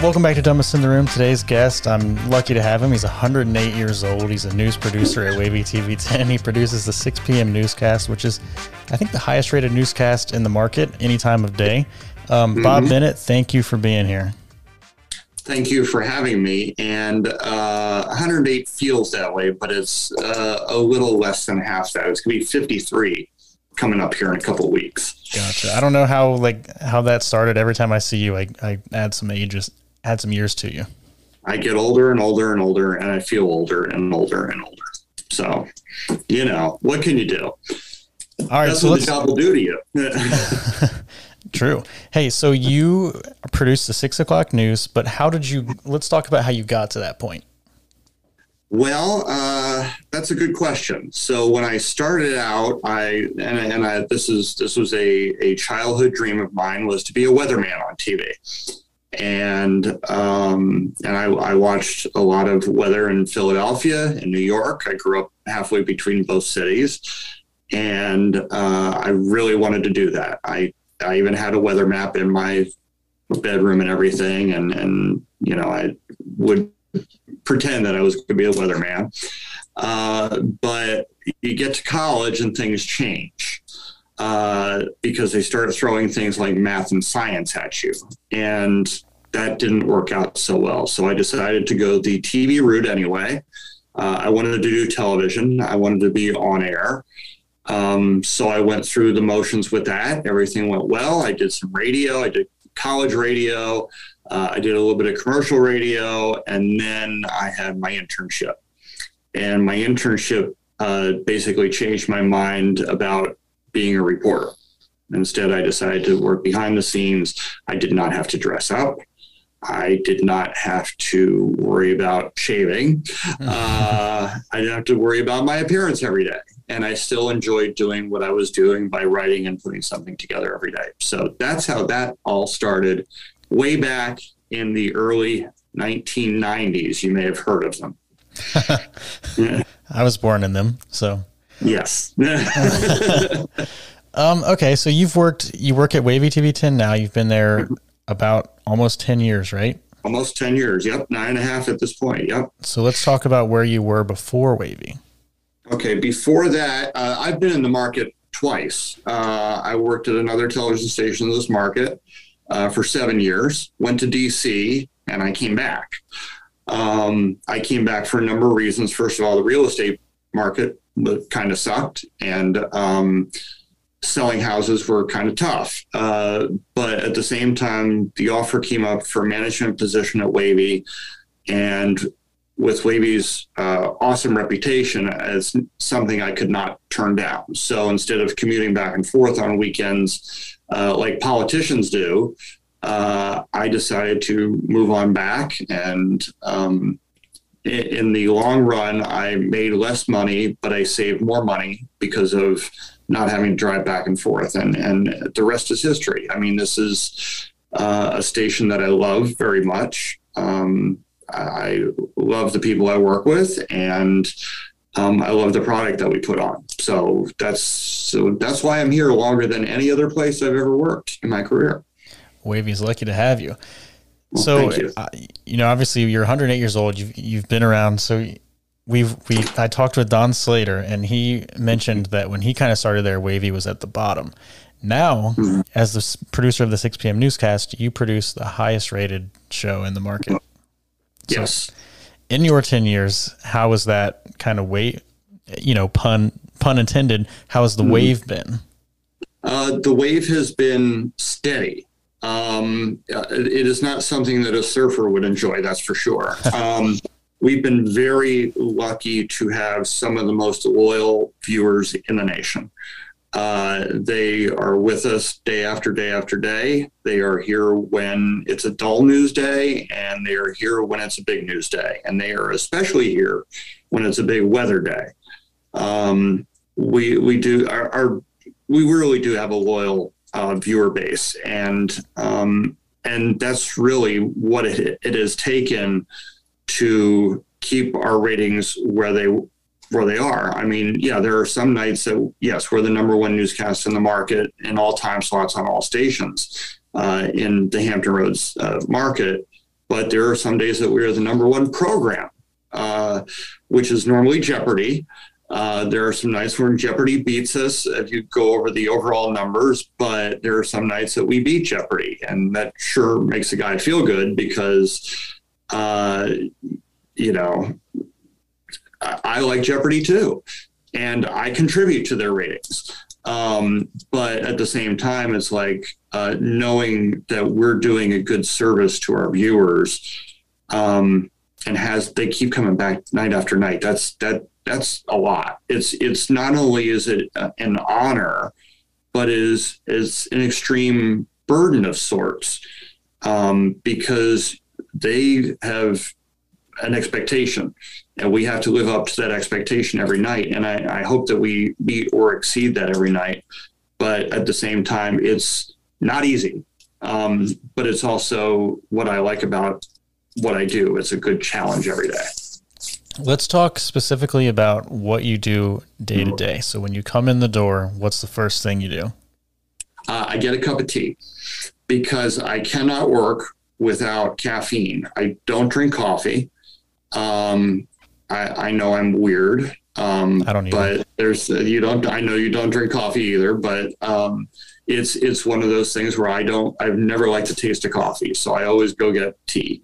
Welcome back to Dumbest in the Room. Today's guest, I'm lucky to have him. He's 108 years old. He's a news producer at Wavy TV 10. He produces the 6 p.m. newscast, which is, I think, the highest rated newscast in the market any time of day. Um, mm-hmm. Bob Bennett, thank you for being here. Thank you for having me. And uh, 108 feels that way, but it's uh, a little less than half that. It's going to be 53 coming up here in a couple weeks. Gotcha. I don't know how like how that started. Every time I see you, I, I add some ages add some years to you? I get older and older and older, and I feel older and older and older. So, you know, what can you do? All right, That's so what the job will do to you. True. Hey, so you produced the six o'clock news, but how did you? Let's talk about how you got to that point. Well, uh, that's a good question. So when I started out, I and, and I, this is this was a a childhood dream of mine was to be a weatherman on TV and um, and I, I, watched a lot of weather in Philadelphia and New York. I grew up halfway between both cities, and uh, I really wanted to do that. I I even had a weather map in my bedroom and everything, and and you know I would pretend that I was going to be a weatherman. Uh, but you get to college and things change uh, because they started throwing things like math and science at you. And that didn't work out so well. So I decided to go the TV route anyway. Uh, I wanted to do television, I wanted to be on air. Um, so I went through the motions with that. Everything went well. I did some radio, I did college radio, uh, I did a little bit of commercial radio, and then I had my internship. And my internship uh, basically changed my mind about being a reporter. Instead, I decided to work behind the scenes. I did not have to dress up. I did not have to worry about shaving. Uh, I didn't have to worry about my appearance every day. And I still enjoyed doing what I was doing by writing and putting something together every day. So that's how that all started way back in the early 1990s. You may have heard of them. I was born in them. So Yes. um, okay, so you've worked. You work at Wavy TV ten now. You've been there about almost ten years, right? Almost ten years. Yep, nine and a half at this point. Yep. So let's talk about where you were before Wavy. Okay, before that, uh, I've been in the market twice. Uh, I worked at another television station in this market uh, for seven years. Went to DC, and I came back. Um, I came back for a number of reasons. First of all, the real estate market kind of sucked, and um, selling houses were kind of tough. Uh, but at the same time, the offer came up for management position at Wavy, and with Wavy's uh, awesome reputation as something I could not turn down. So instead of commuting back and forth on weekends uh, like politicians do, uh, I decided to move on back and um, in the long run, I made less money, but I saved more money because of not having to drive back and forth. And, and the rest is history. I mean, this is uh, a station that I love very much. Um, I love the people I work with, and um, I love the product that we put on. So that's so that's why I'm here longer than any other place I've ever worked in my career. Wavy's lucky to have you. Well, so you. Uh, you. know, obviously, you're 108 years old. You've you've been around. So we've we I talked with Don Slater, and he mentioned that when he kind of started there, Wavy was at the bottom. Now, mm-hmm. as the producer of the 6 p.m. newscast, you produce the highest rated show in the market. So yes. In your 10 years, how was that kind of weight, You know, pun pun intended. How has the mm-hmm. wave been? Uh, the wave has been steady. Um, it is not something that a surfer would enjoy, that's for sure. Um, we've been very lucky to have some of the most loyal viewers in the nation. Uh, they are with us day after day after day. They are here when it's a dull news day, and they are here when it's a big news day. And they are especially here when it's a big weather day. Um, we we do our, our we really do have a loyal uh, viewer base, and um, and that's really what it, it has taken to keep our ratings where they where they are. I mean, yeah, there are some nights that yes, we're the number one newscast in the market in all time slots on all stations uh, in the Hampton Roads uh, market. but there are some days that we are the number one program, uh, which is normally Jeopardy. Uh, there are some nights when Jeopardy beats us if you go over the overall numbers, but there are some nights that we beat Jeopardy, and that sure makes a guy feel good because, uh, you know, I, I, like Jeopardy too, and I contribute to their ratings. Um, but at the same time, it's like uh, knowing that we're doing a good service to our viewers, um, and has they keep coming back night after night. That's that that's a lot. It's it's not only is it an honor, but is is an extreme burden of sorts um, because they have an expectation and we have to live up to that expectation every night and I, I, hope that we meet or exceed that every night but at the same time it's not easy um, but it's also what i like about what i do it's a good challenge every day let's talk specifically about what you do day to day so when you come in the door what's the first thing you do uh, i get a cup of tea because i cannot work without caffeine i don't drink coffee um, I, I know I'm weird. Um, I don't but there's you don't. I know you don't drink coffee either, but um, it's it's one of those things where I don't. I've never liked the taste of coffee, so I always go get tea.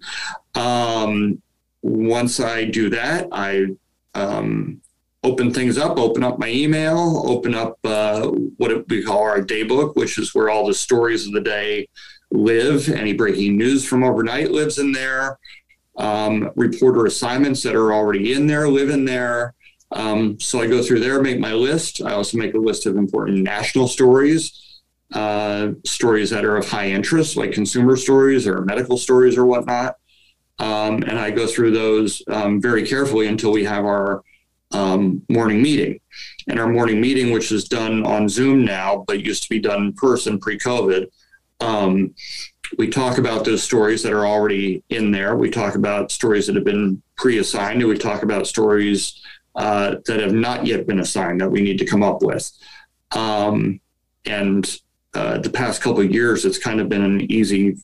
Um, once I do that, I um, open things up, open up my email, open up uh, what we call our daybook, which is where all the stories of the day live. Any breaking news from overnight lives in there um, reporter assignments that are already in there, live in there. Um, so I go through there, make my list. I also make a list of important national stories, uh, stories that are of high interest, like consumer stories or medical stories or whatnot. Um, and I go through those um, very carefully until we have our um, morning meeting. And our morning meeting, which is done on Zoom now, but used to be done in person pre COVID, um, we talk about those stories that are already in there. We talk about stories that have been pre-assigned, and we talk about stories uh, that have not yet been assigned that we need to come up with. Um, and uh, the past couple of years, it's kind of been an easy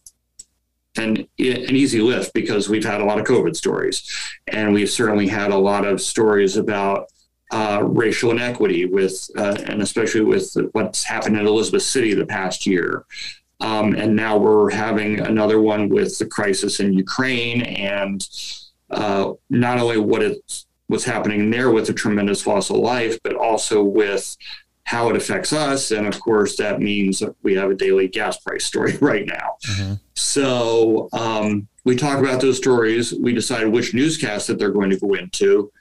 an, an easy lift because we've had a lot of COVID stories, and we've certainly had a lot of stories about uh, racial inequity with, uh, and especially with what's happened in Elizabeth City the past year. Um, and now we're having another one with the crisis in Ukraine and uh, not only what it's what's happening there with the tremendous loss of life, but also with how it affects us. And of course, that means we have a daily gas price story right now. Mm-hmm. So um, we talk about those stories. We decide which newscast that they're going to go into.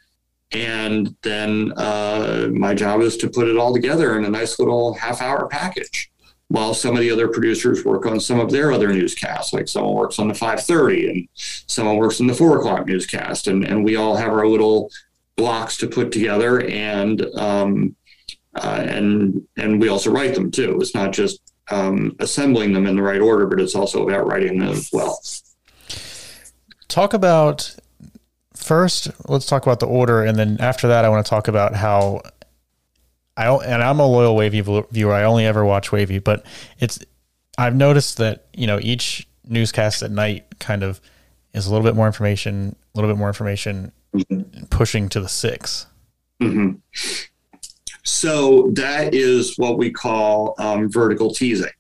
And then uh, my job is to put it all together in a nice little half hour package while some of the other producers work on some of their other newscasts. Like someone works on the 5:30 and someone works on the four o'clock newscast, and and we all have our little blocks to put together, and um, uh, and and we also write them too. It's not just um, assembling them in the right order, but it's also about writing them as well. Talk about first. Let's talk about the order, and then after that, I want to talk about how I and I'm a loyal Wavy viewer. I only ever watch Wavy, but it's I've noticed that you know each newscast at night kind of is a little bit more information, a little bit more information, mm-hmm. pushing to the 6 mm-hmm. So that is what we call um, vertical teasing.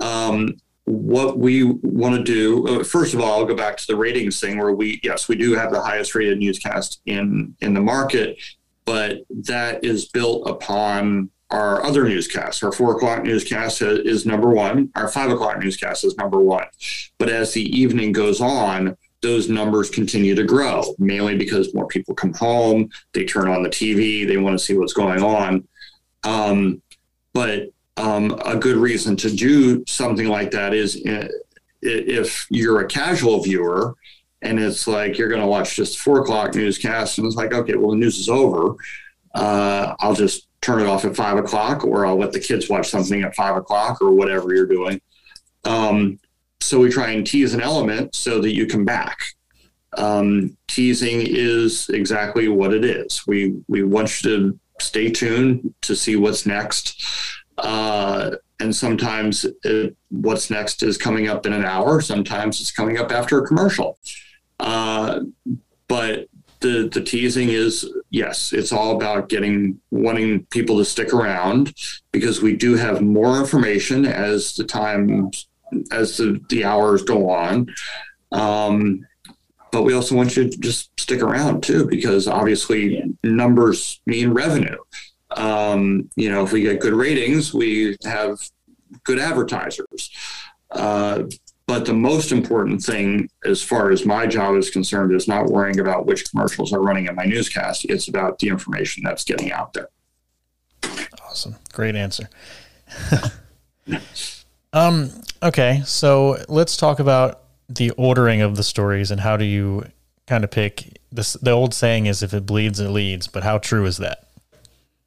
Um, what we want to do, uh, first of all, I'll go back to the ratings thing where we, yes, we do have the highest rated newscast in in the market, but that is built upon our other newscasts. Our four o'clock newscast is number one. Our five o'clock newscast is number one. But as the evening goes on, those numbers continue to grow, mainly because more people come home, they turn on the TV, they want to see what's going on. Um, but um, a good reason to do something like that is uh, if you're a casual viewer and it's like you're going to watch just four o'clock newscast and it's like okay well the news is over uh, i'll just turn it off at five o'clock or i'll let the kids watch something at five o'clock or whatever you're doing um, so we try and tease an element so that you come back um, teasing is exactly what it is we we want you to stay tuned to see what's next uh, and sometimes it, what's next is coming up in an hour. Sometimes it's coming up after a commercial. Uh, but the the teasing is yes, it's all about getting wanting people to stick around because we do have more information as the time as the, the hours go on. Um, but we also want you to just stick around too, because obviously numbers mean revenue. Um, you know, if we get good ratings, we have good advertisers. Uh, but the most important thing, as far as my job is concerned, is not worrying about which commercials are running in my newscast. It's about the information that's getting out there. Awesome. Great answer. um, okay. So let's talk about the ordering of the stories and how do you kind of pick this? The old saying is if it bleeds, it leads, but how true is that?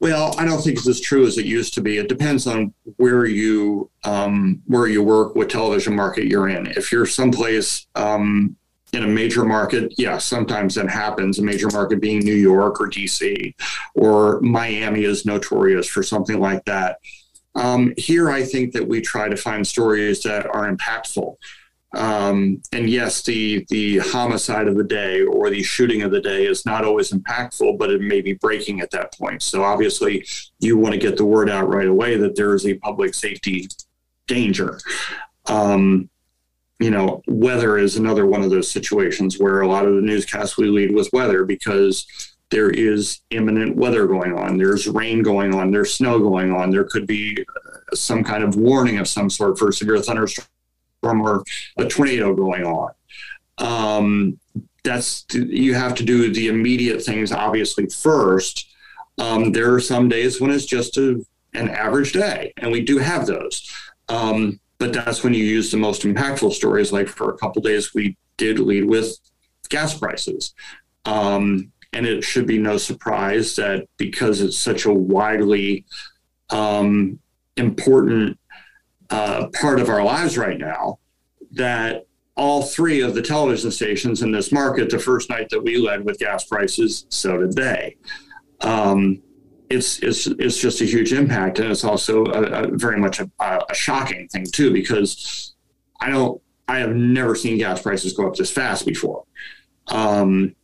Well, I don't think it's as true as it used to be. It depends on where you um, where you work, what television market you're in. If you're someplace um, in a major market, yeah, sometimes that happens. A major market being New York or DC, or Miami is notorious for something like that. Um, here, I think that we try to find stories that are impactful. Um, and yes, the the homicide of the day or the shooting of the day is not always impactful, but it may be breaking at that point. So obviously, you want to get the word out right away that there is a public safety danger. Um, you know, weather is another one of those situations where a lot of the newscasts we lead with weather because there is imminent weather going on. There's rain going on. There's snow going on. There could be some kind of warning of some sort for severe thunderstorm or a tornado going on. Um, that's you have to do the immediate things obviously first. Um, there are some days when it's just a, an average day, and we do have those. Um, but that's when you use the most impactful stories. Like for a couple days, we did lead with gas prices. Um, and it should be no surprise that because it's such a widely um, important uh, part of our lives right now that all three of the television stations in this market, the first night that we led with gas prices, so did they. Um, it's, it's, it's just a huge impact. And it's also a, a very much a, a, shocking thing, too, because I don't, I have never seen gas prices go up this fast before. Um,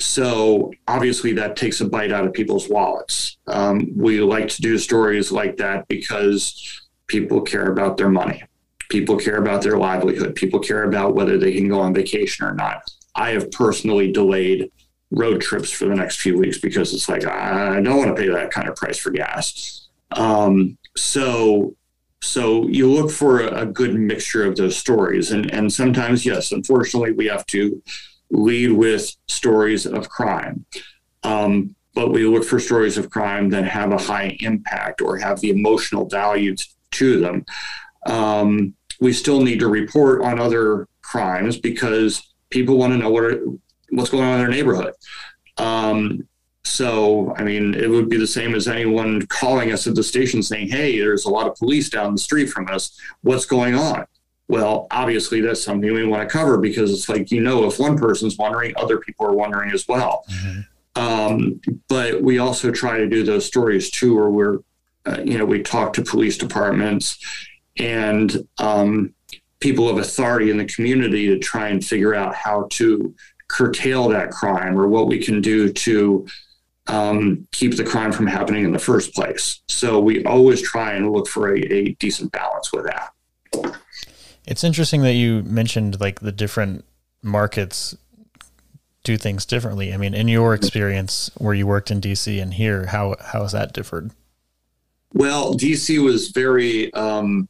so obviously that takes a bite out of people's wallets. Um, we like to do stories like that because people care about their money. People care about their livelihood. People care about whether they can go on vacation or not. I have personally delayed road trips for the next few weeks because it's like I don't want to pay that kind of price for gas. Um, so so you look for a, good mixture of those stories, and and sometimes yes, unfortunately, we have to lead with stories of crime. Um, but we look for stories of crime that have a high impact or have the emotional value to them. Um, we still need to report on other crimes because people want to know what are, what's going on in their neighborhood. Um, so, I mean, it would be the same as anyone calling us at the station saying, "Hey, there's a lot of police down the street from us. What's going on?" Well, obviously, that's something we want to cover because it's like you know, if one person's wondering, other people are wondering as well. Mm-hmm. Um, but we also try to do those stories too, where we're, uh, you know, we talk to police departments and um, people of authority in the community to try and figure out how to curtail that crime or what we can do to um, keep the crime from happening in the first place. So we always try and look for a, a decent balance with that. It's interesting that you mentioned like the different markets do things differently. I mean, in your experience where you worked in DC and here, how how has that differed? Well, DC was very um,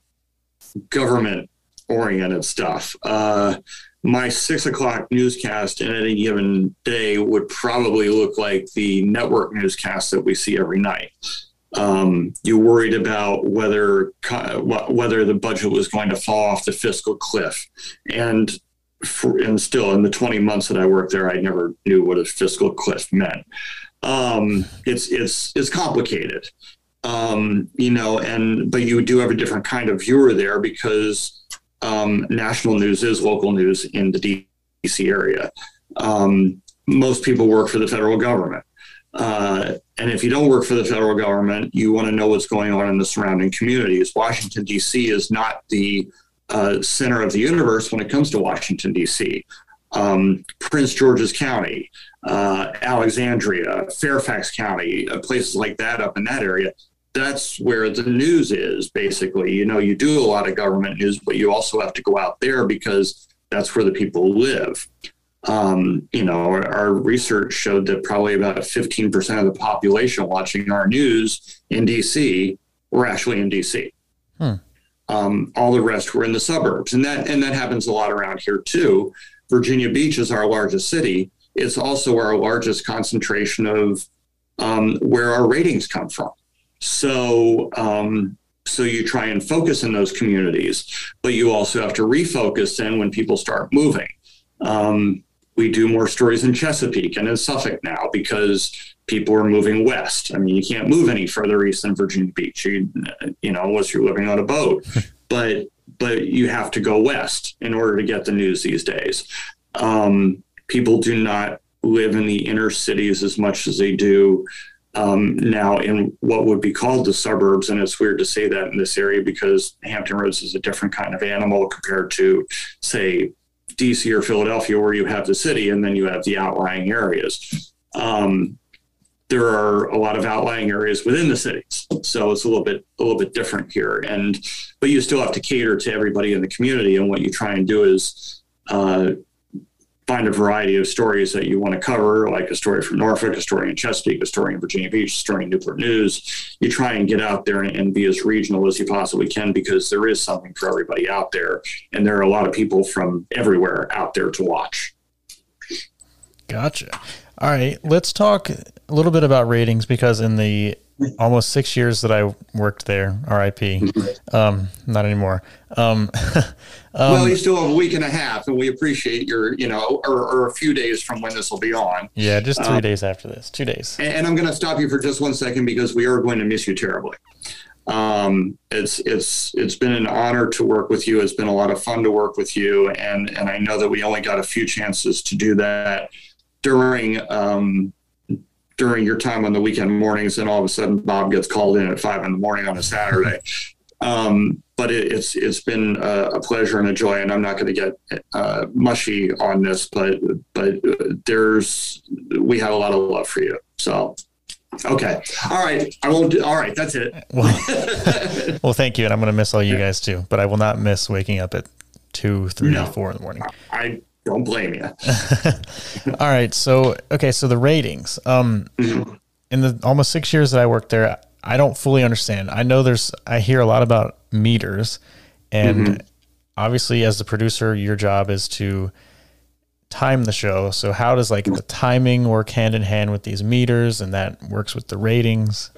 government oriented stuff. Uh, my six o'clock newscast in any given day would probably look like the network newscast that we see every night. Um, you worried about whether whether the budget was going to fall off the fiscal cliff, and for, and still in the 20 months that I worked there, I never knew what a fiscal cliff meant. Um, it's it's it's complicated, um, you know, and but you do have a different kind of viewer there because um, national news is local news in the DC area. Um, most people work for the federal government. Uh, and if you don't work for the federal government, you want to know what's going on in the surrounding communities. Washington, D.C. is not the uh, center of the universe when it comes to Washington, D.C. Um, Prince George's County, uh, Alexandria, Fairfax County, uh, places like that up in that area. That's where the news is basically. You know, you do a lot of government news, but you also have to go out there because that's where the people live. Um, you know, our, our, research showed that probably about 15% of the population watching our news in DC were actually in DC. Hmm. Um, all the rest were in the suburbs, and that and that happens a lot around here too. Virginia Beach is our largest city. It's also our largest concentration of um, where our ratings come from. So, um, so you try and focus in those communities, but you also have to refocus then when people start moving. Um, we do more stories in Chesapeake and in Suffolk now because people are moving west. I mean, you can't move any further east than Virginia Beach, you, you know, unless you're living on a boat. but but you have to go west in order to get the news these days. Um, people do not live in the inner cities as much as they do um, now in what would be called the suburbs. And it's weird to say that in this area because Hampton Roads is a different kind of animal compared to, say, DC or Philadelphia, where you have the city and then you have the outlying areas. Um, there are a lot of outlying areas within the cities, so it's a little bit a little bit different here. And but you still have to cater to everybody in the community. And what you try and do is uh, find a variety of stories that you want to cover, like a story from Norfolk, a story in Chesapeake, a story in Virginia Beach, a story in Newport News. You try and get out there and, and, be as regional as you possibly can because there is something for everybody out there. And there are a lot of people from everywhere out there to watch. Gotcha. All right. Let's talk a little bit about ratings because in the almost six years that I worked there, RIP, mm-hmm. um, not anymore. Um, um, well, you still have a week and a half, and we appreciate your, you know, or, or a few days from when this will be on. Yeah, just three um, days after this, two days. And, and I'm going to stop you for just one second because we are going to miss you terribly. Um, it's it's it's been an honor to work with you. It's been a lot of fun to work with you, and and I know that we only got a few chances to do that during um, during your time on the weekend mornings, and all of a sudden Bob gets called in at five in the morning on a Saturday. Um, but it, it's it's been a, a, pleasure and a joy, and I'm not going to get uh, mushy on this, but but there's we have a lot of love for you. So okay, all right, I won't. Do, all right, that's it. Well, well, thank you, and I'm going to miss all you guys too. But I will not miss waking up at two, three, no, four in the morning. I don't blame you. All right. So, okay. So the ratings, um, mm-hmm. in the almost six years that I worked there, I don't fully understand. I know there's, I hear a lot about meters and mm-hmm. obviously as the producer, your job is to time the show. So how does like the timing work hand in hand with these meters and that works with the ratings?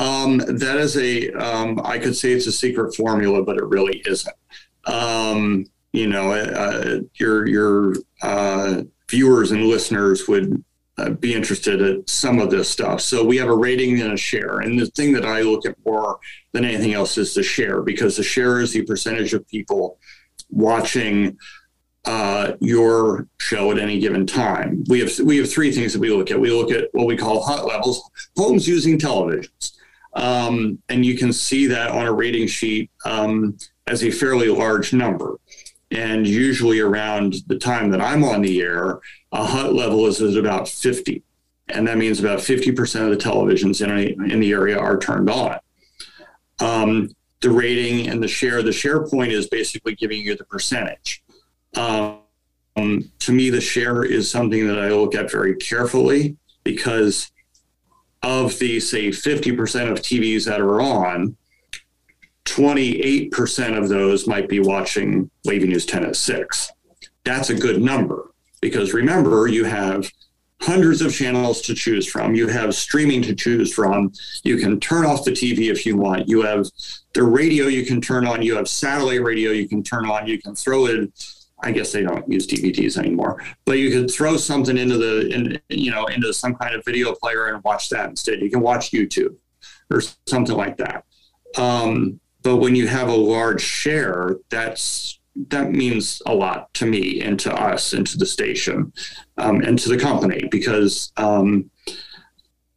Um, that is a, um, I could say it's a secret formula, but it really isn't. Um, you know, uh, your your uh, viewers and listeners would uh, be interested in some of this stuff. So we have a rating and a share, and the thing that I look at more than anything else is the share because the share is the percentage of people watching uh, your show at any given time. We have we have three things that we look at. We look at what we call hut levels, homes using televisions, um, and you can see that on a rating sheet um, as a fairly large number. And usually around the time that I'm on the air, a hut level is at about 50. And that means about 50% of the televisions in, a, in the area are turned on. Um, the rating and the share, the share point is basically giving you the percentage. Um, to me, the share is something that I look at very carefully because of the, say, 50% of TVs that are on, 28% of those might be watching Wavy News 10 at 6. That's a good number because remember, you have hundreds of channels to choose from. You have streaming to choose from. You can turn off the TV if you want. You have the radio you can turn on. You have satellite radio you can turn on. You can throw it. I guess they don't use DVDs anymore, but you could throw something into the, in, you know, into some kind of video player and watch that instead. You can watch YouTube or something like that. Um, but when you have a large share, that's that means a lot to me and to us and to the station um, and to the company because um,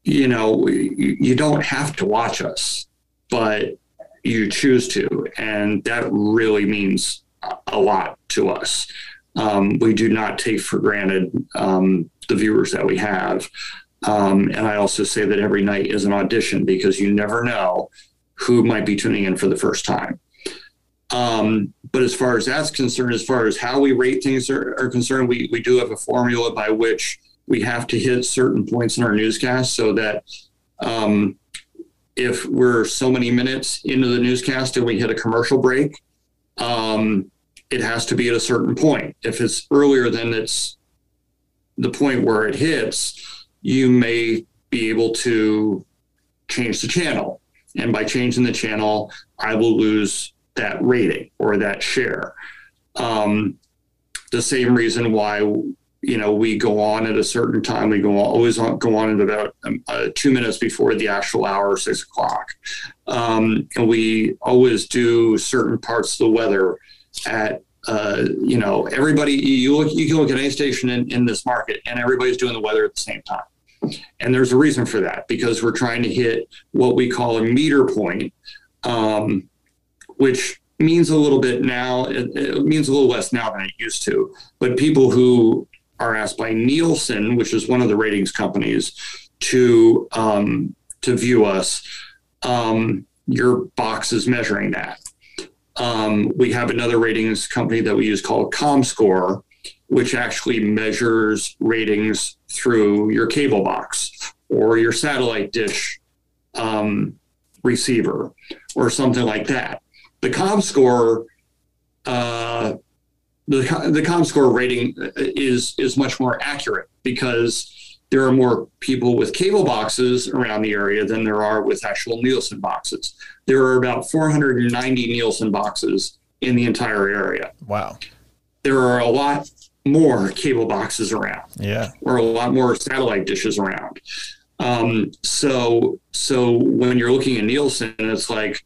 you know, you, you don't have to watch us, but you choose to. And that really means a lot to us. Um, we do not take for granted um, the viewers that we have. Um, and I also say that every night is an audition because you never know who might be tuning in for the first time. Um, but as far as that's concerned, as far as how we rate things are, are, concerned, we, we do have a formula by which we have to hit certain points in our newscast so that um, if we're so many minutes into the newscast and we hit a commercial break, um, it has to be at a certain point. If it's earlier than it's the point where it hits, you may be able to change the channel. And by changing the channel, I will lose that rating or that share. Um, the same reason why you know we go on at a certain time. We go on, always on, go on at about um, uh, two minutes before the actual hour, six o'clock, um, and we always do certain parts of the weather at uh, you know everybody. You look you can look at any station in, in this market, and everybody's doing the weather at the same time. And there's a reason for that because we're trying to hit what we call a meter point, um, which means a little bit now, it, it, means a little less now than it used to. But people who are asked by Nielsen, which is one of the ratings companies, to um, to view us, um, your box is measuring that. Um, we have another ratings company that we use called ComScore, which actually measures ratings through your cable box or your satellite dish um, receiver or something like that the ComScore, uh, the the ComScore rating is is much more accurate because there are more people with cable boxes around the area than there are with actual Nielsen boxes. There are about 490 Nielsen boxes in the entire area. Wow. There are a lot more cable boxes around. Yeah. Or a lot more satellite dishes around. Um, so so when you're looking at Nielsen, it's like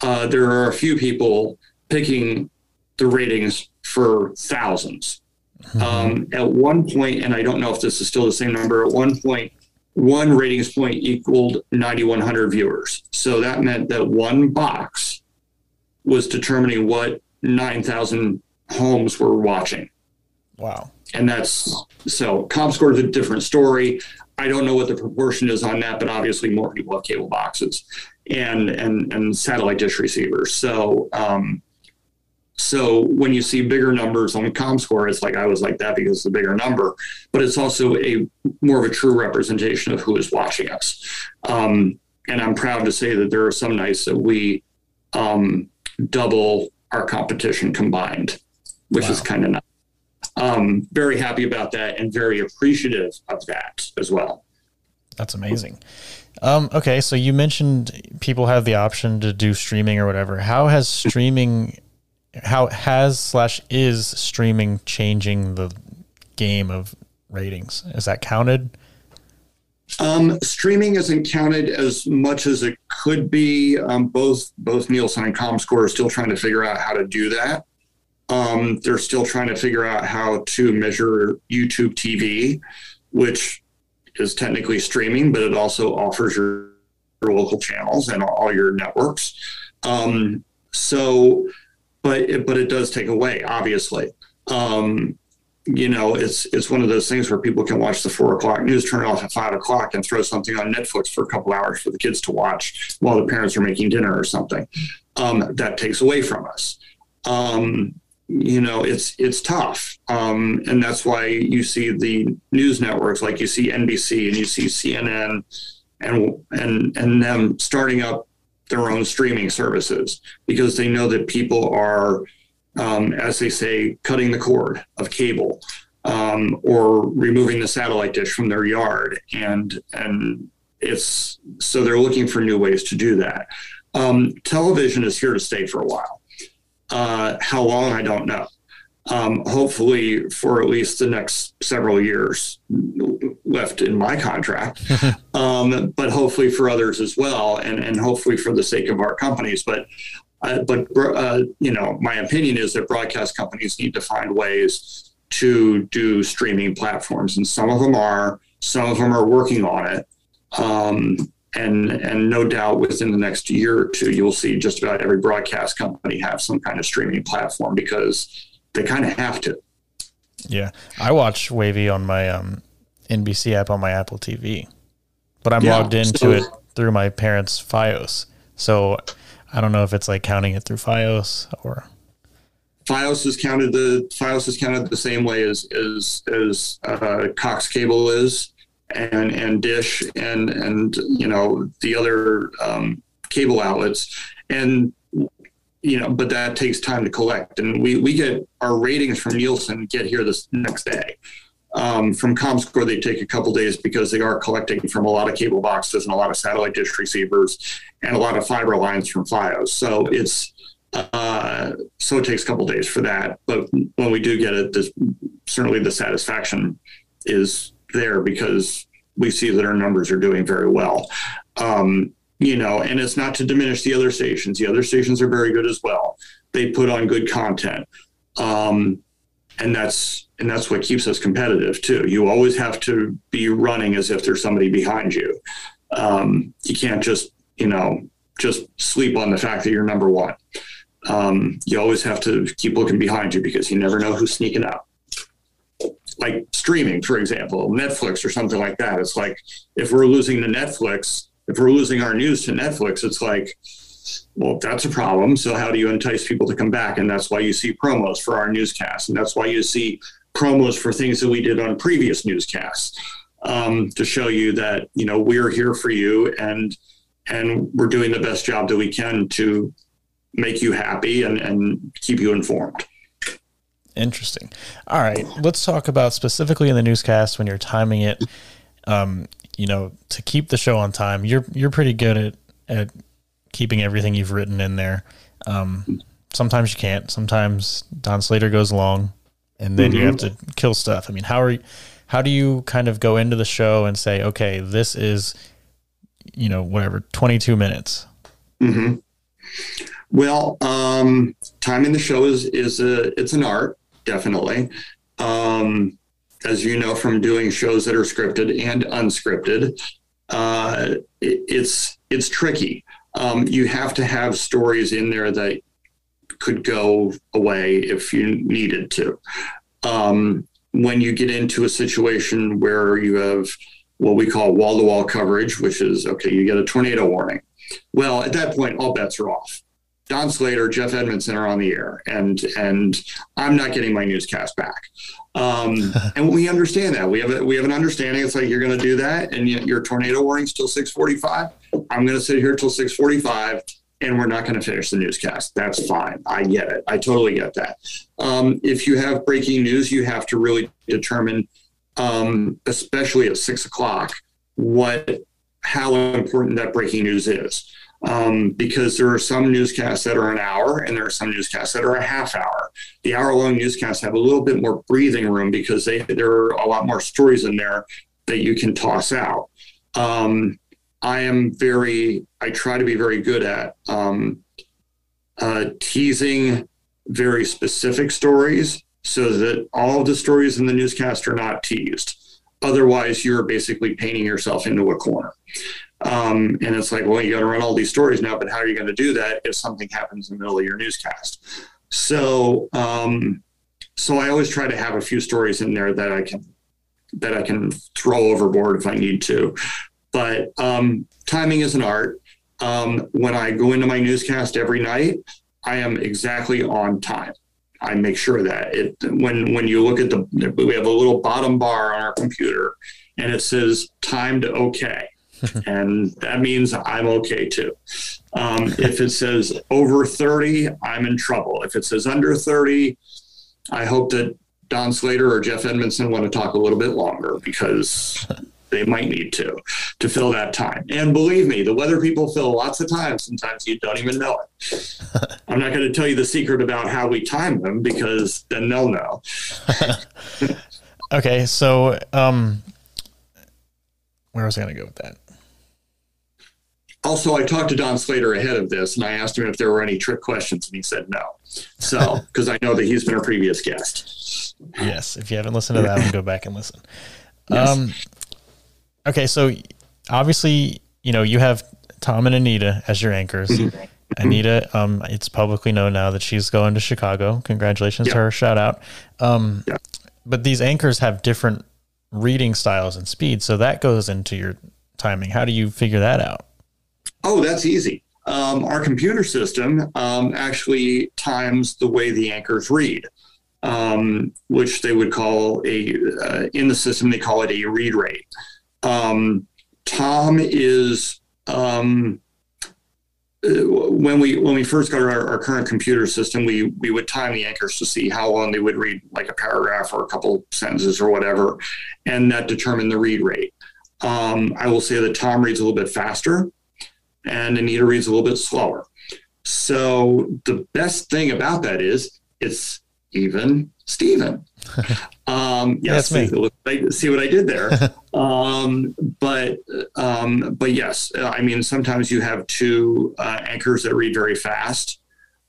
uh, there are a few people picking the ratings for 1000s mm-hmm. um, at one point, and I don't know if this is still the same number, at one point, one ratings point equaled 9,100 viewers. So that meant that one box was determining what 9,000 homes were watching. Wow. And that's so ComScore is a different story. I don't know what the proportion is on that, but obviously more people have cable boxes and and and satellite dish receivers. So um, so when you see bigger numbers on ComScore, it's like I was like that because it's a bigger number, but it's also a more of a true representation of who is watching us. Um, and I'm proud to say that there are some nights that we um, double our competition combined, which wow. is kind of nice. Um, very happy about that and very appreciative of that as well. That's amazing. Um, okay, so you mentioned people have the option to do streaming or whatever. How has streaming, how has slash is streaming changing the game of ratings? Is that counted? Um, streaming isn't counted as much as it could be. Um, both both Nielsen and ComScore are still trying to figure out how to do that. Um, they're still trying to figure out how to measure YouTube TV, which is technically streaming, but it also offers your, your local channels and all your networks. Um, so, but it, but it does take away, obviously. Um, you know, it's it's one of those things where people can watch the four o'clock news, turn it off at five o'clock, and throw something on Netflix for a couple hours for the kids to watch while the parents are making dinner or something. Um, that takes away from us. Um, you know it's it's tough. Um, and that's why you see the news networks like you see nbc and you see cnn and and and them starting up their own streaming services because they know that people are um, as they say cutting the cord of cable um, or removing the satellite dish from their yard. And and it's so they're looking for new ways to do that. Um, television is here to stay for a while uh, how long, I don't know. Um, hopefully, for at least the next several years left in my contract, um, but hopefully for others as well, and, and hopefully for the sake of our companies. But uh, but uh, you know, my opinion is that broadcast companies need to find ways to do streaming platforms, and some of them are. Some of them are working on it. Um, and and no doubt within the next year or two, you'll see just about every broadcast company have some kind of streaming platform because they kind of have to. Yeah, I watch Wavy on my um, NBC app on my Apple TV, but I'm yeah, logged into so, it through my parents' FiOS. So I don't know if it's like counting it through FiOS or. FiOS is counted the FiOS is counted the same way as as as uh, Cox Cable is, and and Dish and and you know the other um, cable outlets, and you know, but that takes time to collect. And we, we get our ratings from Nielsen get here this next day. Um, from ComScore, they take a couple days because they are collecting from a lot of cable boxes and a lot of satellite dish receivers and a lot of fiber lines from FiOS. So it's uh, so it takes a couple days for that. But when we do get it, this, certainly the satisfaction is there because we see that our numbers are doing very well. Um, you know, and it's not to diminish the other stations. The other stations are very good as well. They put on good content. Um, and that's and that's what keeps us competitive too. You always have to be running as if there's somebody behind you. Um, you can't just you know just sleep on the fact that you're number one. Um, you always have to keep looking behind you because you never know who's sneaking up. Like streaming, for example, Netflix or something like that. It's like if we're losing to Netflix, if we're losing our news to Netflix, it's like, well, that's a problem. So how do you entice people to come back? And that's why you see promos for our newscasts, and that's why you see promos for things that we did on previous newscasts um, to show you that you know we're here for you and and we're doing the best job that we can to make you happy and, and keep you informed. Interesting. All right, let's talk about specifically in the newscast when you're timing it. Um, you know, to keep the show on time, you're you're pretty good at at keeping everything you've written in there. Um, sometimes you can't. Sometimes Don Slater goes long, and then mm-hmm. you have to kill stuff. I mean, how are you, how do you kind of go into the show and say, okay, this is, you know, whatever, twenty two minutes. Mm-hmm. Well, um, timing the show is is a it's an art, definitely. Um, as you know from doing shows that are scripted and unscripted, uh, it, it's it's tricky. Um, you have to have stories in there that could go away if you needed to. Um, when you get into a situation where you have what we call wall to wall coverage, which is okay, you get a tornado warning. Well, at that point, all bets are off. Don Slater, Jeff Edmondson are on the air, and and I'm not getting my newscast back. Um, and we understand that we have a, we have an understanding. It's like you're going to do that, and your tornado warning's till 6:45. I'm going to sit here till 6:45, and we're not going to finish the newscast. That's fine. I get it. I totally get that. Um, if you have breaking news, you have to really determine, um, especially at six o'clock, what how important that breaking news is um, because there are some newscasts that are an hour and there are some newscasts that are a half hour. The hour long newscasts have a little bit more breathing room because they, there are a lot more stories in there that you can toss out. Um, I am very, I try to be very good at um, uh, teasing very specific stories so that all of the stories in the newscast are not teased. Otherwise, you're basically painting yourself into a corner. Um, and it's like, well, you got to run all these stories now, but how are you going to do that if something happens in the middle of your newscast? So, um, so I always try to have a few stories in there that I can that I can throw overboard if I need to. But um, timing is an art. Um, when I go into my newscast every night, I am exactly on time. I make sure that it when when you look at the we have a little bottom bar on our computer and it says timed okay and that means I'm okay too. Um, if it says over 30, I'm in trouble. If it says under 30, I hope that Don Slater or Jeff Edmondson want to talk a little bit longer because they might need to to fill that time. And believe me, the weather people fill lots of time. Sometimes you don't even know it. I'm not going to tell you the secret about how we time them because then they'll know. okay, so um, where was I going to go with that? Also, I talked to Don Slater ahead of this, and I asked him if there were any trick questions, and he said no. So, because I know that he's been a previous guest. Yes, if you haven't listened to that, go back and listen. Yes. Um, okay, so obviously, you know, you have Tom and Anita as your anchors. Mm-hmm. Anita, um, it's publicly known now that she's going to Chicago. Congratulations yeah. to her. Shout out. Um, yeah. But these anchors have different reading styles and speeds, so that goes into your timing. How do you figure that out? Oh, that's easy. Um, our computer system um, actually times the way the anchors read, um, which they would call a uh, in the system they call it a read rate. Um, Tom is um, when we when we first got our, our, current computer system, we we would time the anchors to see how long they would read, like a paragraph or a couple sentences or whatever, and that determined the read rate. Um, I will say that Tom reads a little bit faster, and Anita reads a little bit slower. So the best thing about that is it's even Steven. Um, yes, yeah, see, see, what I did there. um, but um, but yes, I mean sometimes you have two uh, anchors that read very fast.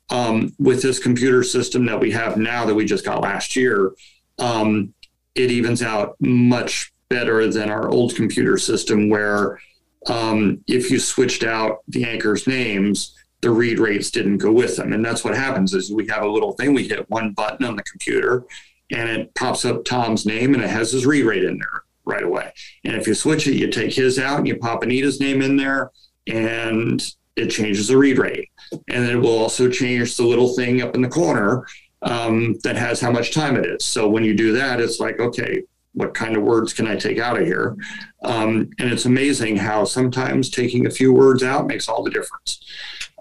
Um, with this computer system that we have now that we just got last year, um, it evens out much better than our old computer system where um, if you switched out the anchors' names, the read rates didn't go with them. And that's what happens is we have a little thing, we hit one button on the computer and it pops up Tom's name and it has his read rate in there right away. And if you switch it, you take his out and you pop Anita's name in there and it changes the read rate. And it will also change the little thing up in the corner um, that has how much time it is. So when you do that, it's like, okay, what kind of words can I take out of here? Um, and it's amazing how sometimes taking a few words out makes all the difference.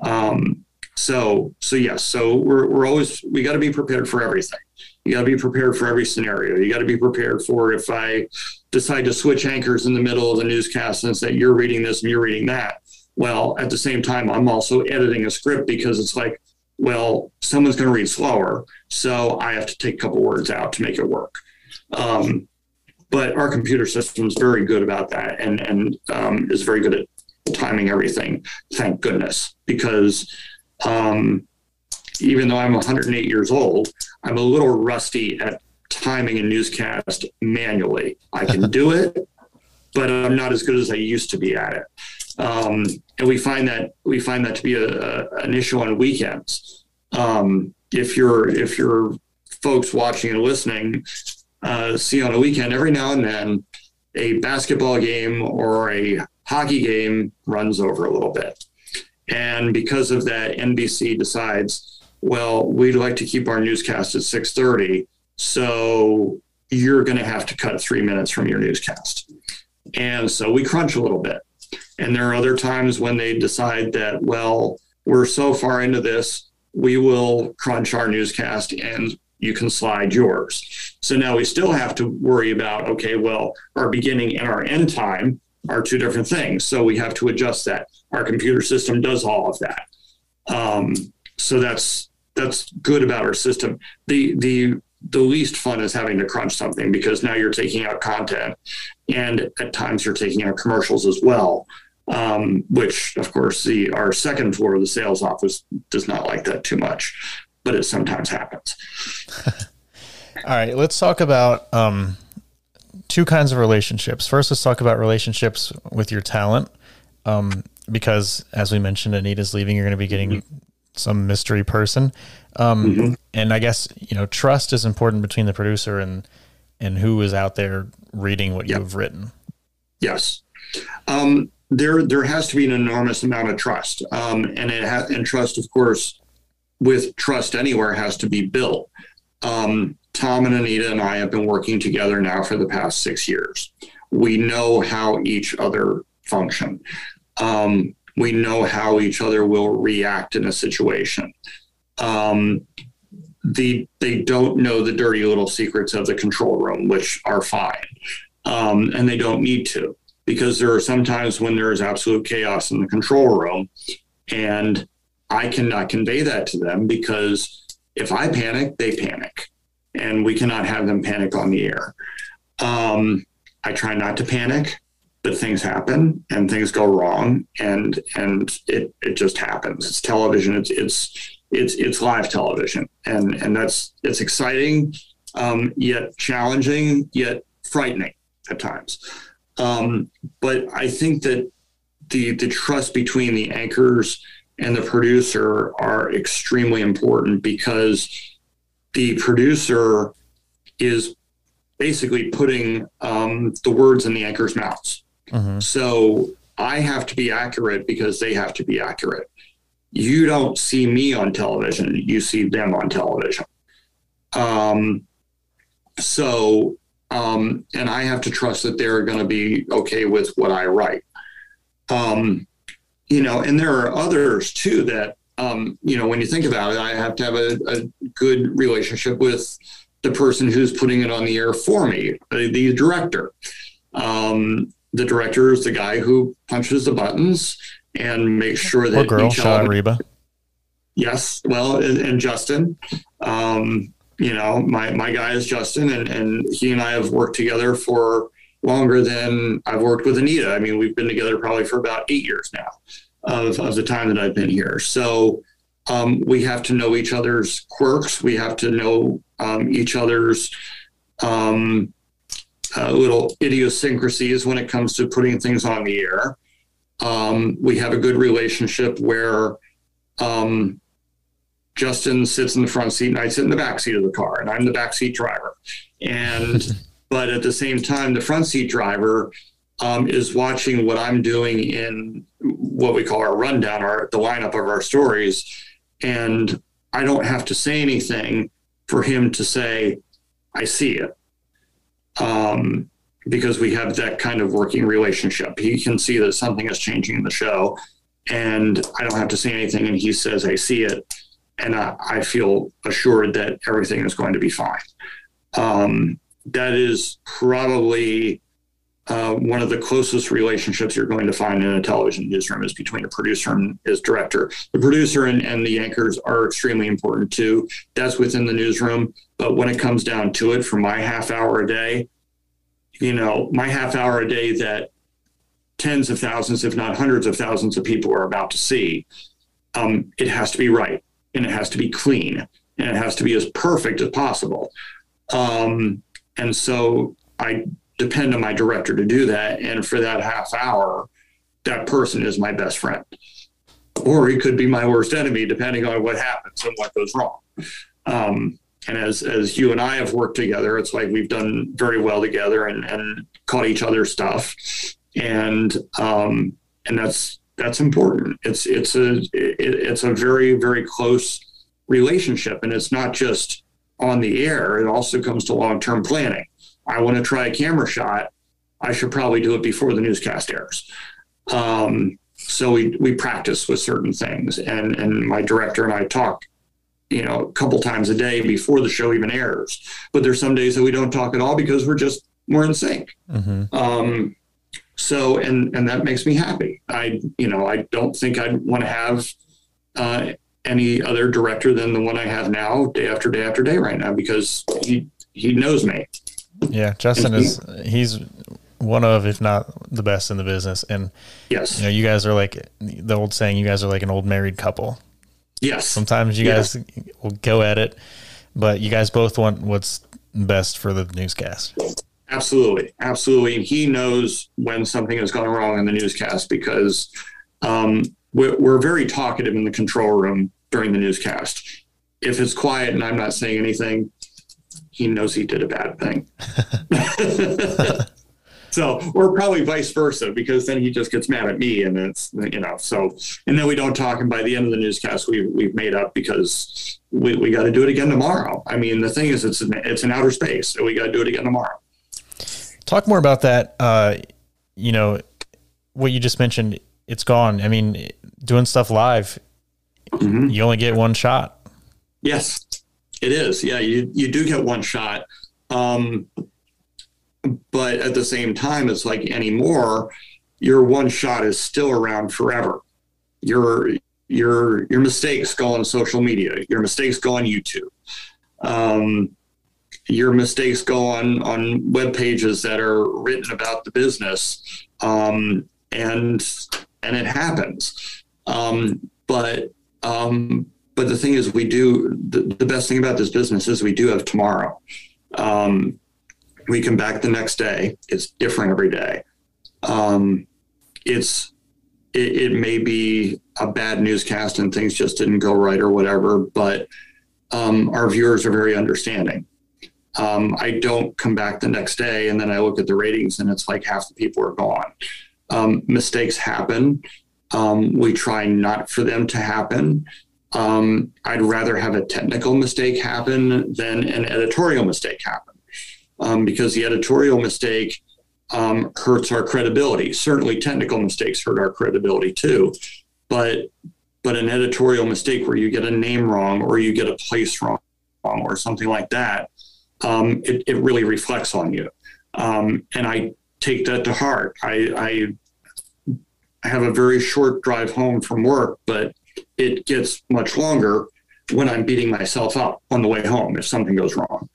Um, so, so yes, so we're, we're always, we got to be prepared for everything. You got to be prepared for every scenario. You got to be prepared for if I decide to switch anchors in the middle of the newscast and say you're reading this and you're reading that. Well, at the same time, I'm also editing a script because it's like, well, someone's going to read slower, so I have to take a couple words out to make it work. Um, but our computer system is very good about that and and um, is very good at timing everything. Thank goodness, because um, even though I'm 108 years old, I'm a little rusty at timing a newscast manually. I can do it, but I'm not as good as I used to be at it. Um, and we find that we find that to be a, a, an issue on weekends. Um, if you're if you're folks watching and listening, uh, see on a weekend every now and then a basketball game or a hockey game runs over a little bit. And because of that, NBC decides well, we'd like to keep our newscast at 6:30, so you're going to have to cut three minutes from your newscast. And so we crunch a little bit. And there are other times when they decide that, well, we're so far into this, we will crunch our newscast and you can slide yours. So now we still have to worry about, okay, well, our beginning and our end time are two different things. So we have to adjust that. Our computer system does all of that. Um, so that's that's good about our system. The the the least fun is having to crunch something because now you're taking out content, and at times you're taking out commercials as well. Um, which, of course, the our second floor of the sales office does not like that too much, but it sometimes happens. All right, let's talk about um, two kinds of relationships. First, let's talk about relationships with your talent. Um, because as we mentioned, Anita's leaving, you're going to be getting mm-hmm some mystery person. Um, mm-hmm. And I guess you know trust is important between the producer and and who is out there reading what yep. you've written. Yes, um, there there has to be an enormous amount of trust, um, and it ha- and trust, of course, with trust anywhere has to be built. Um, Tom and Anita and I have been working together now for the past six years. We know how each other function. Um, we know how each other will react in a situation. Um, the they don't know the dirty little secrets of the control room, which are fine, um, and they don't need to because there are sometimes when there is absolute chaos in the control room, and I cannot convey that to them because if I panic, they panic, and we cannot have them panic on the air. Um, I try not to panic but things happen and things go wrong and and it it just happens. It's television. It's it's it's it's live television. And and that's it's exciting um, yet challenging yet frightening at times. Um, but I think that the the trust between the anchors and the producer are extremely important because the producer is basically putting um, the words in the anchor's mouths. Mm-hmm. So I have to be accurate because they have to be accurate. You don't see me on television; you see them on television. Um, so, um, and I have to trust that they're going to be okay with what I write. Um, you know, and there are others too that, um, you know, when you think about it, I have to have a, a good relationship with the person who's putting it on the air for me, the, the director. Um, the director is the guy who punches the buttons and makes sure that or girl, shout out Reba. Yes, well, and, and Justin, um, you know, my my guy is Justin, and and he and I have worked together for longer than I've worked with Anita. I mean, we've been together probably for about eight years now of of the time that I've been here. So um, we have to know each other's quirks. We have to know um, each other's um, uh, little idiosyncrasies when it comes to putting things on the air. Um, we have a good relationship where um, Justin sits in the front seat and I sit in the back seat of the car, and I'm the back seat driver. And but at the same time, the front seat driver um, is watching what I'm doing in what we call our rundown, our the lineup of our stories, and I don't have to say anything for him to say, "I see it," um, because we have that kind of working relationship. He can see that something is changing in the show, and I don't have to say anything, and he says, "I see it." and I, I, feel assured that everything is going to be fine. Um, that is probably uh, one of the closest relationships you're going to find in a television newsroom is between a producer and his director. The producer and, and the anchors are extremely important too. That's within the newsroom. But when it comes down to it, for my half hour a day, you know, my half hour a day that tens of thousands, if not hundreds of thousands of people are about to see, um, it has to be right and it has to be clean and it has to be as perfect as possible. Um, and so I depend on my director to do that. And for that half hour, that person is my best friend. Or he could be my worst enemy, depending on what happens and what goes wrong. Um, and as as you and I have worked together, it's like we've done very well together and, and caught each other's stuff. And um, and that's that's important. It's it's a it, it's a very very close relationship, and it's not just on the air. It also comes to long term planning. I want to try a camera shot. I should probably do it before the newscast airs. Um, so we we practice with certain things, and and my director and I talk, you know, a couple times a day before the show even airs. But there's some days that we don't talk at all because we're just we're in sync. Mm-hmm. Um, so, and and that makes me happy. I, you know, I don't think I'd want to have uh, any other director than the one I have now, day after day after day, right now, because he he knows me. Yeah, Justin he, is he's one of, if not the best in the business. And yes, you know, you guys are like the old saying, you guys are like an old married couple. Yes. Sometimes you yes. guys will go at it, but you guys both want what's best for the newscast. Absolutely, absolutely. And he knows when something has gone wrong in the newscast because um, we're, we're very talkative in the control room during the newscast. If it's quiet and I'm not saying anything, he knows he did a bad thing. so, or probably vice versa, because then he just gets mad at me, and it's you know. So, and then we don't talk, and by the end of the newscast, we we've made up because we, we got to do it again tomorrow. I mean, the thing is, it's an, it's an outer space, so we got to do it again tomorrow. Talk more about that. Uh, you know, what you just mentioned, it's gone. I mean, doing stuff live, mm-hmm. you only get one shot. Yes, it is. Yeah, you, you do get one shot. Um, but at the same time, it's like anymore, your one shot is still around forever. Your your your mistakes go on social media. Your mistakes go on YouTube. Um, your mistakes go on on web pages that are written about the business um, and and it happens um, but um, but the thing is we do the, the, best thing about this business is we do have tomorrow um, we come back the next day it's different every day Um, it's it, it, may be a bad newscast and things just didn't go right or whatever, but um, our viewers are very understanding. Um, I don't come back the next day and then I look at the ratings and it's like half the people are gone. Um, mistakes happen. Um, we try not for them to happen. Um, I'd rather have a technical mistake happen than an editorial mistake happen um, because the editorial mistake um, hurts our credibility. Certainly, technical mistakes hurt our credibility too, but but an editorial mistake where you get a name wrong or you get a place wrong or something like that, um, it, it, really reflects on you. Um, and I take that to heart. I, I have a very short drive home from work, but it gets much longer when I'm beating myself up on the way home if something goes wrong.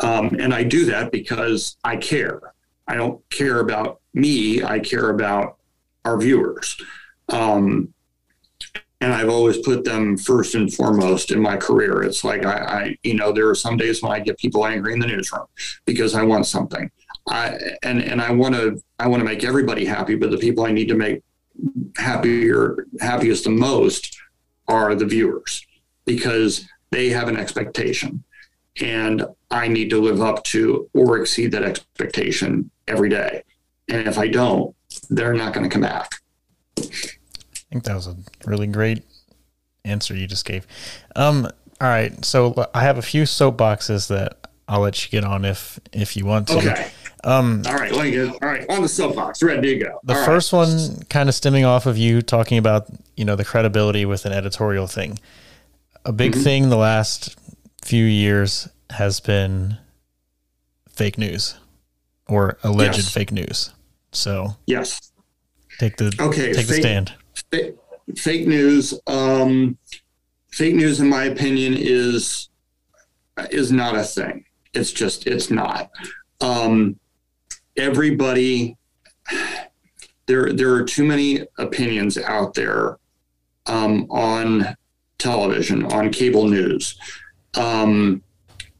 Um, and I do that because I care. I don't care about me, I care about our viewers. Um, and I've always put them first and foremost in my career. It's like I, I, you know, there are some days when I get people angry in the newsroom because I want something. I and and I want to I want to make everybody happy, but the people I need to make happier happiest the most are the viewers because they have an expectation and I need to live up to or exceed that expectation every day. And if I don't, they're not going to come back. I think that was a really great answer you just gave. Um, all right, so I have a few soapboxes that I'll let you get on if if you want to. Okay. Um, all right, let me get, all right on the soapbox. Ready to go. The all first right. one, kind of stemming off of you talking about you know the credibility with an editorial thing. A big mm-hmm. thing the last few years has been fake news or alleged yes. fake news. So yes, take the okay. Take fake, the stand. Fake, fake news. Um, fake news, in my opinion, is is not a thing. It's just it's not. Um, everybody, there there are too many opinions out there um, on television, on cable news. Um,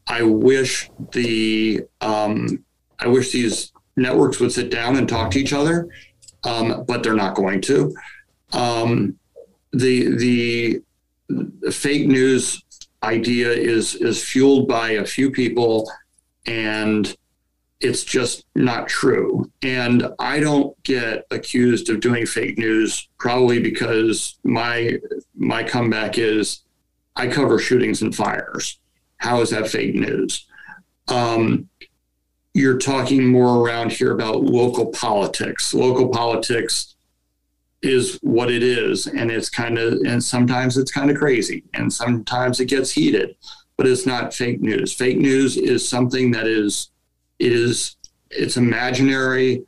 I wish the um, I wish these networks would sit down and talk to each other, um, but they're not going to. Um, the the fake news idea is is fueled by a few people, and it's just not true. And I don't get accused of doing fake news probably because my my comeback is I cover shootings and fires. How is that fake news? Um, you're talking more around here about local politics. Local politics is what it is, and it's kind of, and sometimes it's kind of crazy, and sometimes it gets heated, but it's not fake news. Fake news is something that is, it is, it's imaginary.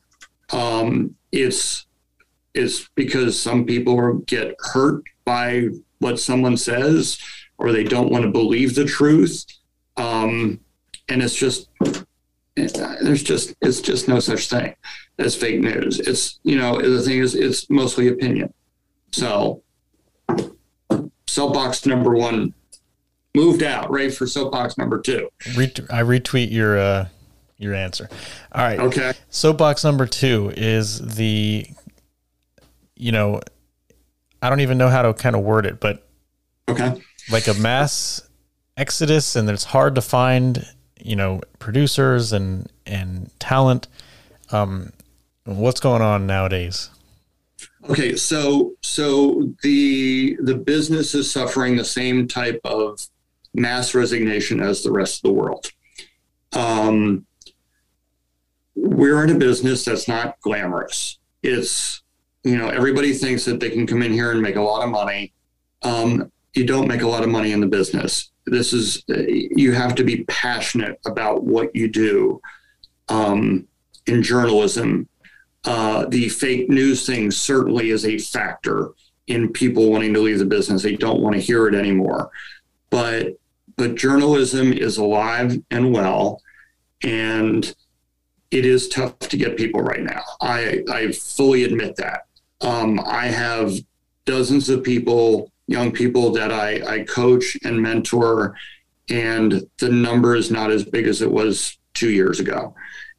Um, it's, it's because some people get hurt by what someone says or they don't want to believe the truth. Um, and it's just, there's just, it's just no such thing as fake news. It's, you know, the thing is, it's mostly opinion. So, soapbox number one moved out, right for soapbox number two. I retweet your, uh, your answer. All right. Okay. Soapbox number two is the, you know, I don't even know how to kind of word it, but okay like a mass exodus and it's hard to find you know producers and and talent um what's going on nowadays okay so so the the business is suffering the same type of mass resignation as the rest of the world um we're in a business that's not glamorous it's you know everybody thinks that they can come in here and make a lot of money um, you don't make a lot of money in the business. This is you have to be passionate about what you do. Um, in journalism, uh, the fake news thing certainly is a factor in people wanting to leave the business. They don't want to hear it anymore. But but journalism is alive and well, and it is tough to get people right now. I I fully admit that. Um, I have dozens of people young people that I, I coach and mentor, and the number is not as big as it was two years ago.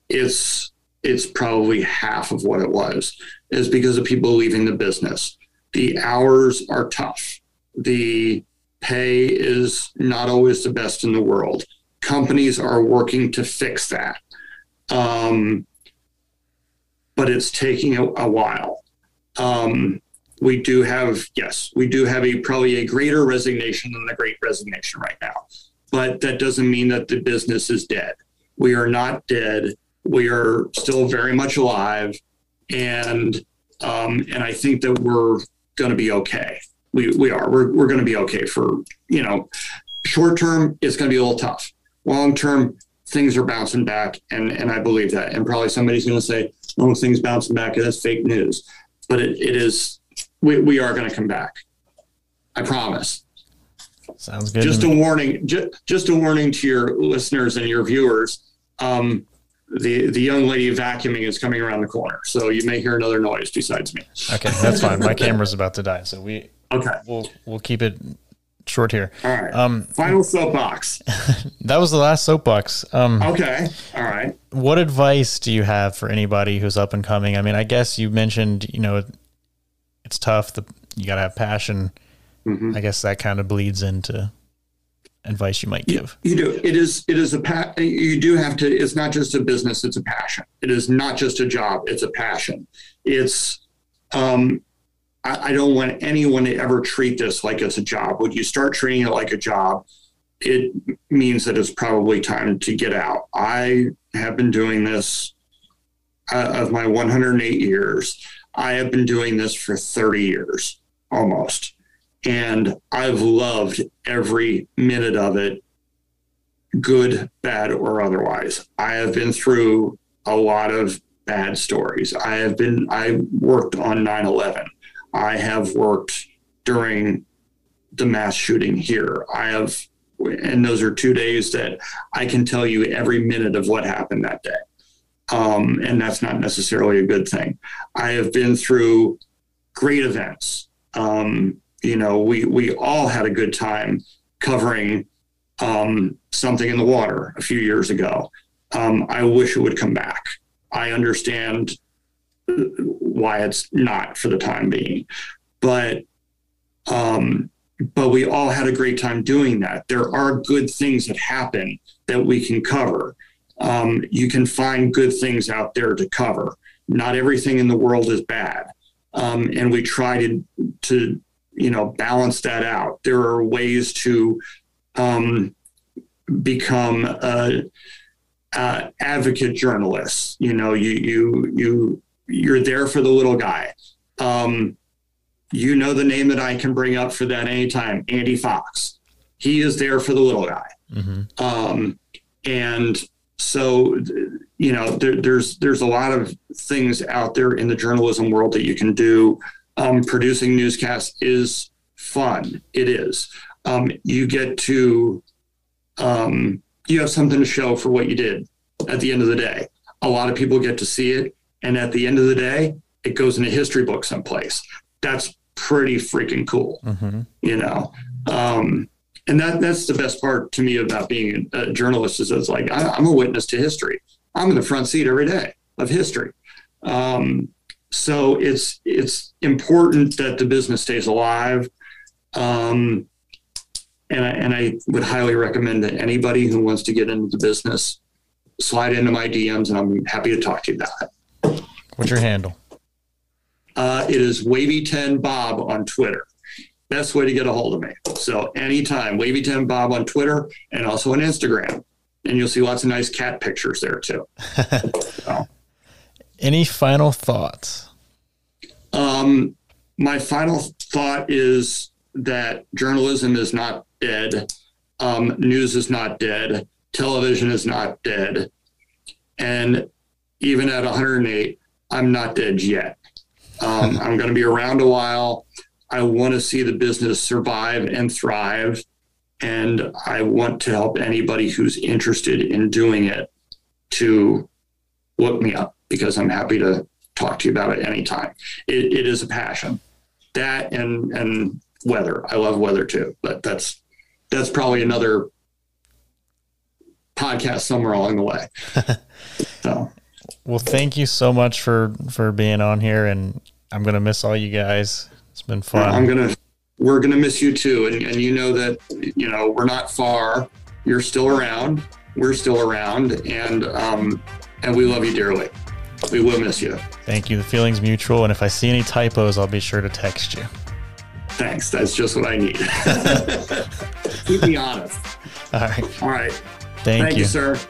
It's it's probably half of what it was, is because of people leaving the business. The hours are tough. The pay is not always the best in the world. Companies are working to fix that. Um, but it's taking a, a while. Um, we do have, yes, we do have a probably a greater resignation than the great resignation right now. But that doesn't mean that the business is dead. We are not dead. We are still very much alive. And um, and I think that we're going to be okay. We, we are. We're, we're going to be okay for, you know, short term, it's going to be a little tough. Long term, things are bouncing back. And, and I believe that. And probably somebody's going to say, oh, things bouncing back. and That's fake news. But it, it is we, we are going to come back. I promise. Sounds good. Just a warning. Just, just a warning to your listeners and your viewers. Um, the the young lady vacuuming is coming around the corner, so you may hear another noise besides me. Okay, that's fine. My camera's about to die, so we okay. We'll we'll keep it short here. All right. Um, Final soapbox. that was the last soapbox. Um, okay. All right. What advice do you have for anybody who's up and coming? I mean, I guess you mentioned, you know, it's tough. The you got to have passion. Mm-hmm. I guess that kind of bleeds into advice you might give. You, you, do. It is. It is a. Pa- you do have to. It's not just a business. It's a passion. It is not just a job. It's a passion. It's. Um, I, I don't want anyone to ever treat this like it's a job. When you start treating it like a job, it means that it's probably time to get out. I have been doing this uh, of my 108 years. I have been doing this for 30 years almost. And I've loved every minute of it, good, bad, or otherwise. I have been through a lot of bad stories. I have been, I worked on 9 11. I have worked during the mass shooting here. I have, and those are two days that I can tell you every minute of what happened that day um, and that's not necessarily a good thing. I have been through great events. Um, you know, we we all had a good time covering um, something in the water a few years ago. Um, I wish it would come back. I understand why it's not for the time being, but um, but we all had a great time doing that. There are good things that happen that we can cover um, you can find good things out there to cover. Not everything in the world is bad, um, and we try to to you know balance that out. There are ways to um, become a, a advocate journalists. You know, you you you you're there for the little guy. Um, you know the name that I can bring up for that anytime, Andy Fox. He is there for the little guy. Mm-hmm. Um, and so you know there, there's there's a lot of things out there in the journalism world that you can do um, producing newscasts is fun it is um, you get to um, you have something to show for what you did at the end of the day a lot of people get to see it and at the end of the day it goes in a history book someplace that's pretty freaking cool mm-hmm. you know um, and that that's the best part to me about being a journalist is it's like I, am a witness to history. I'm in the front seat every day of history. Um, so it's it's important that the business stays alive. Um, and I, and I would highly recommend that anybody who wants to get into the business slide into my DMs, and I'm happy to talk to you about it. What's your handle? Uh, it is Wavy Ten Bob on Twitter best way to get a hold of me. So anytime, Wavy 10 Bob on Twitter and also on Instagram. And you'll see lots of nice cat pictures there too. so. Any final thoughts? Um, my final thought is that journalism is not dead. Um, news is not dead. Television is not dead. And even at 108, I'm not dead yet. Um, I'm going to be around a while. I want to see the business survive and thrive. And I want to help anybody who's interested in doing it to look me up because I'm happy to talk to you about it anytime. It, it is a passion. That and and weather. I love weather too, but that's that's probably another podcast somewhere along the way. so Well, thank you so much for for being on here, and I'm gonna miss all you guys. It's been fun. I'm gonna. We're gonna miss you too, and, and you know that you know we're not far. You're still around. We're still around, and um, and we love you dearly. We will miss you. Thank you. The feeling's mutual, and if I see any typos, I'll be sure to text you. Thanks. That's just what I need. Keep me honest. All right. All right. Thank, Thank you. you, sir.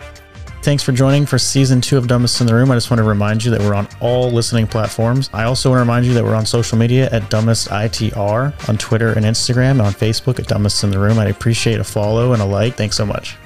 Thanks for joining for season two of Dumbest in the Room. I just want to remind you that we're on all listening platforms. I also want to remind you that we're on social media at Dumbest ITR on Twitter and Instagram and on Facebook at Dumbest in the Room. I'd appreciate a follow and a like. Thanks so much.